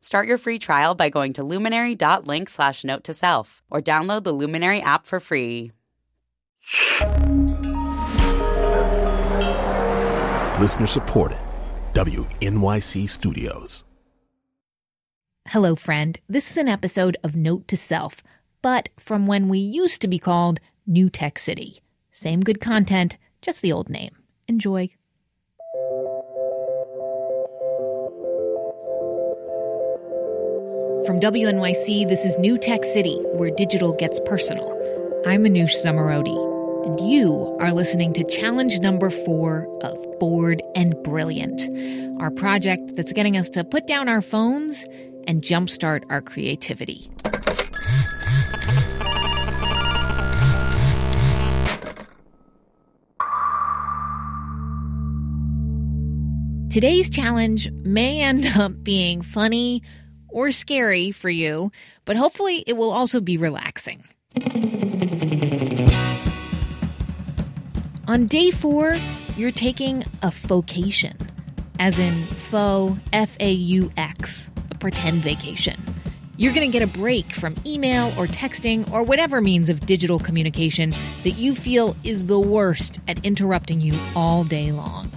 Start your free trial by going to luminary.link slash note to self or download the Luminary app for free. Listener supported. WNYC Studios. Hello, friend. This is an episode of Note to Self, but from when we used to be called New Tech City. Same good content, just the old name. Enjoy. From WNYC, this is New Tech City, where digital gets personal. I'm Manoush Zomorodi, and you are listening to challenge number four of Bored and Brilliant, our project that's getting us to put down our phones and jumpstart our creativity. Today's challenge may end up being funny or scary for you, but hopefully it will also be relaxing. On day four, you're taking a fauxcation, as in faux, F A U X, a pretend vacation. You're going to get a break from email or texting or whatever means of digital communication that you feel is the worst at interrupting you all day long.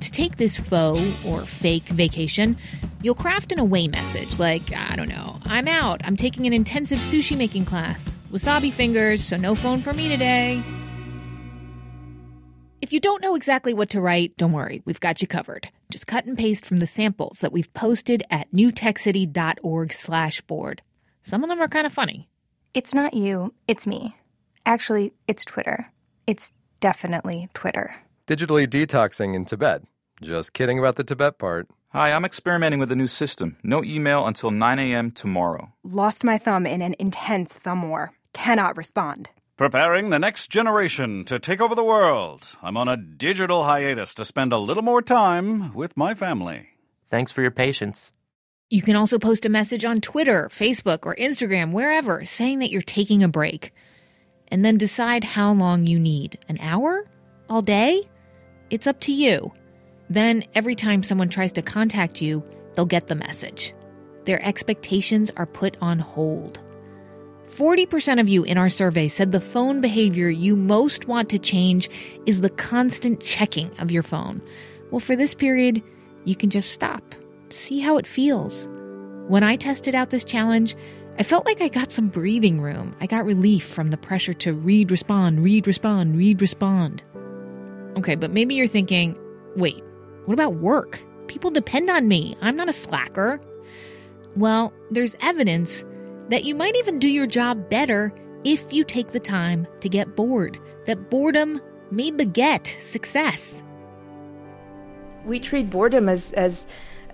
To take this faux or fake vacation, you'll craft an away message like, I don't know, I'm out, I'm taking an intensive sushi making class. Wasabi fingers, so no phone for me today. If you don't know exactly what to write, don't worry, we've got you covered. Just cut and paste from the samples that we've posted at newtechcity.org slash bored. Some of them are kind of funny. It's not you, it's me. Actually, it's Twitter. It's definitely Twitter. Digitally detoxing in Tibet. Just kidding about the Tibet part. Hi, I'm experimenting with a new system. No email until 9 a.m. tomorrow. Lost my thumb in an intense thumb war. Cannot respond. Preparing the next generation to take over the world. I'm on a digital hiatus to spend a little more time with my family. Thanks for your patience. You can also post a message on Twitter, Facebook, or Instagram, wherever, saying that you're taking a break. And then decide how long you need. An hour? All day? It's up to you. Then, every time someone tries to contact you, they'll get the message. Their expectations are put on hold. 40% of you in our survey said the phone behavior you most want to change is the constant checking of your phone. Well, for this period, you can just stop, see how it feels. When I tested out this challenge, I felt like I got some breathing room. I got relief from the pressure to read, respond, read, respond, read, respond. Okay, but maybe you're thinking, wait, what about work? People depend on me. I'm not a slacker. Well, there's evidence that you might even do your job better if you take the time to get bored, that boredom may beget success. We treat boredom as, as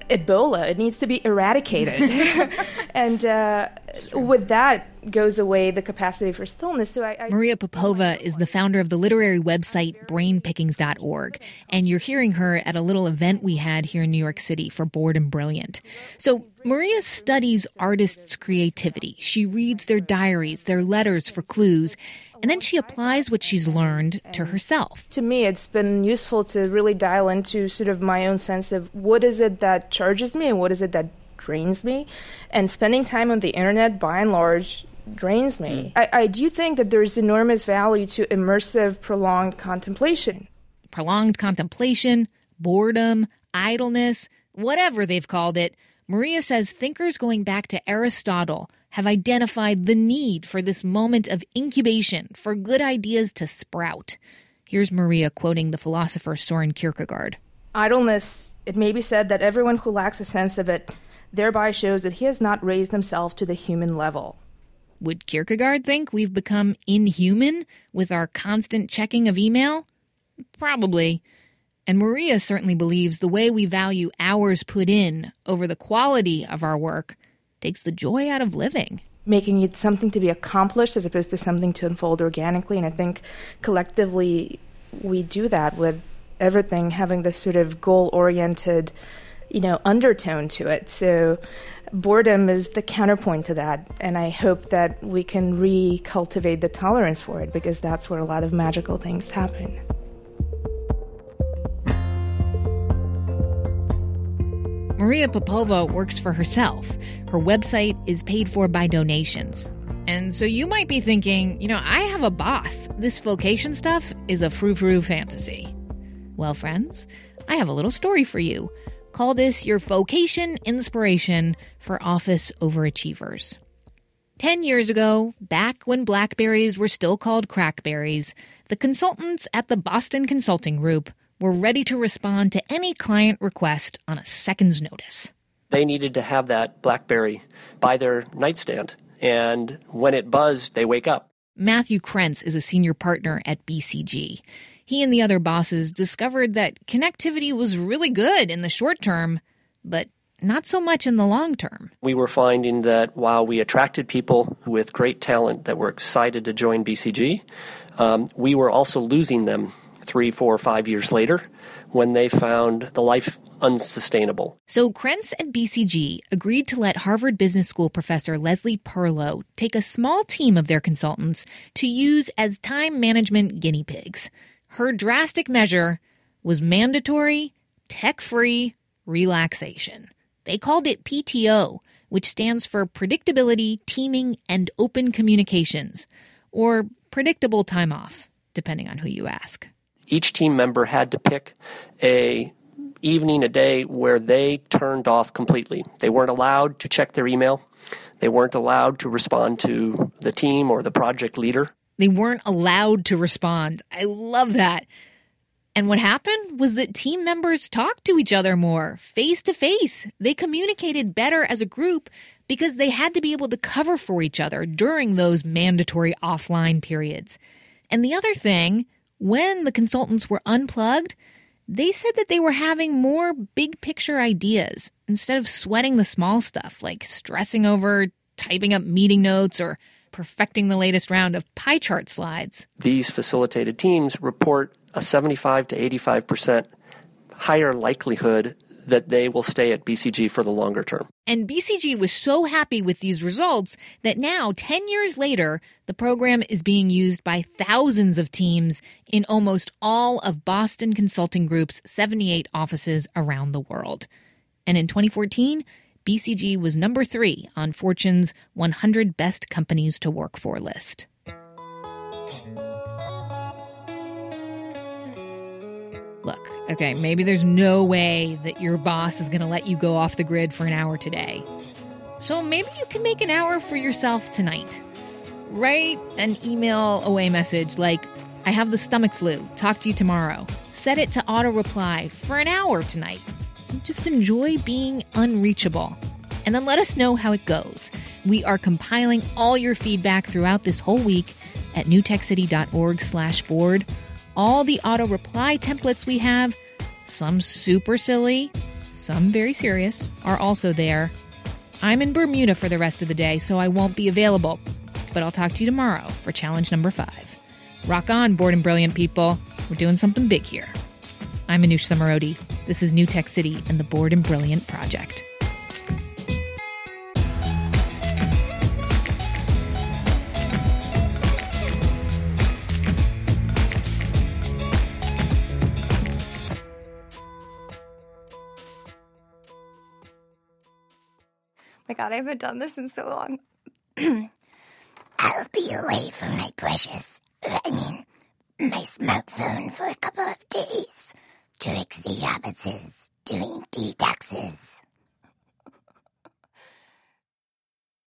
Ebola. It needs to be eradicated. and uh, with that goes away the capacity for stillness. So I, I Maria Popova is the founder of the literary website brainpickings.org. And you're hearing her at a little event we had here in New York City for Bored and Brilliant. So Maria studies artists' creativity. She reads their diaries, their letters for clues, and then she applies what she's learned to herself. To me, it's been useful to really dial into sort of my own sense of what is it that charges me and what is it that drains me. And spending time on the internet, by and large, drains me. Mm. I, I do think that there's enormous value to immersive, prolonged contemplation. Prolonged contemplation, boredom, idleness, whatever they've called it. Maria says thinkers going back to Aristotle have identified the need for this moment of incubation for good ideas to sprout. Here's Maria quoting the philosopher Soren Kierkegaard Idleness, it may be said that everyone who lacks a sense of it thereby shows that he has not raised himself to the human level. Would Kierkegaard think we've become inhuman with our constant checking of email? Probably. And Maria certainly believes the way we value hours put in over the quality of our work takes the joy out of living. making it something to be accomplished as opposed to something to unfold organically. And I think collectively we do that with everything having this sort of goal oriented, you know, undertone to it. So boredom is the counterpoint to that. And I hope that we can recultivate the tolerance for it because that's where a lot of magical things happen. Maria Popova works for herself. Her website is paid for by donations. And so you might be thinking, you know, I have a boss. This fauxcation stuff is a frou frou fantasy. Well, friends, I have a little story for you. Call this your fauxcation inspiration for office overachievers. Ten years ago, back when Blackberries were still called Crackberries, the consultants at the Boston Consulting Group were ready to respond to any client request on a second's notice. They needed to have that Blackberry by their nightstand, and when it buzzed, they wake up. Matthew Krentz is a senior partner at BCG. He and the other bosses discovered that connectivity was really good in the short term, but not so much in the long term. We were finding that while we attracted people with great talent that were excited to join BCG, um, we were also losing them three, four, five years later when they found the life unsustainable. So Krentz and BCG agreed to let Harvard Business School professor Leslie Perlow take a small team of their consultants to use as time management guinea pigs. Her drastic measure was mandatory, tech free relaxation. They called it PTO, which stands for Predictability, Teaming, and Open Communications, or predictable time off, depending on who you ask each team member had to pick a evening a day where they turned off completely. They weren't allowed to check their email. They weren't allowed to respond to the team or the project leader. They weren't allowed to respond. I love that. And what happened was that team members talked to each other more, face to face. They communicated better as a group because they had to be able to cover for each other during those mandatory offline periods. And the other thing when the consultants were unplugged, they said that they were having more big picture ideas instead of sweating the small stuff like stressing over typing up meeting notes or perfecting the latest round of pie chart slides. These facilitated teams report a 75 to 85% higher likelihood that they will stay at BCG for the longer term. And BCG was so happy with these results that now, 10 years later, the program is being used by thousands of teams in almost all of Boston Consulting Group's 78 offices around the world. And in 2014, BCG was number three on Fortune's 100 Best Companies to Work For list. Look, okay, maybe there's no way that your boss is going to let you go off the grid for an hour today. So maybe you can make an hour for yourself tonight. Write an email away message like, I have the stomach flu, talk to you tomorrow. Set it to auto reply for an hour tonight. Just enjoy being unreachable. And then let us know how it goes. We are compiling all your feedback throughout this whole week at newtechcity.org slash bored all the auto reply templates we have, some super silly, some very serious, are also there. I'm in Bermuda for the rest of the day, so I won't be available, but I'll talk to you tomorrow for challenge number five. Rock on, bored and brilliant people. We're doing something big here. I'm Manoush Zomorodi. This is New Tech City and the Bored and Brilliant Project. my god, I haven't done this in so long. I'll be away from my precious, I mean, my smartphone for a couple of days. Trixie is doing detoxes.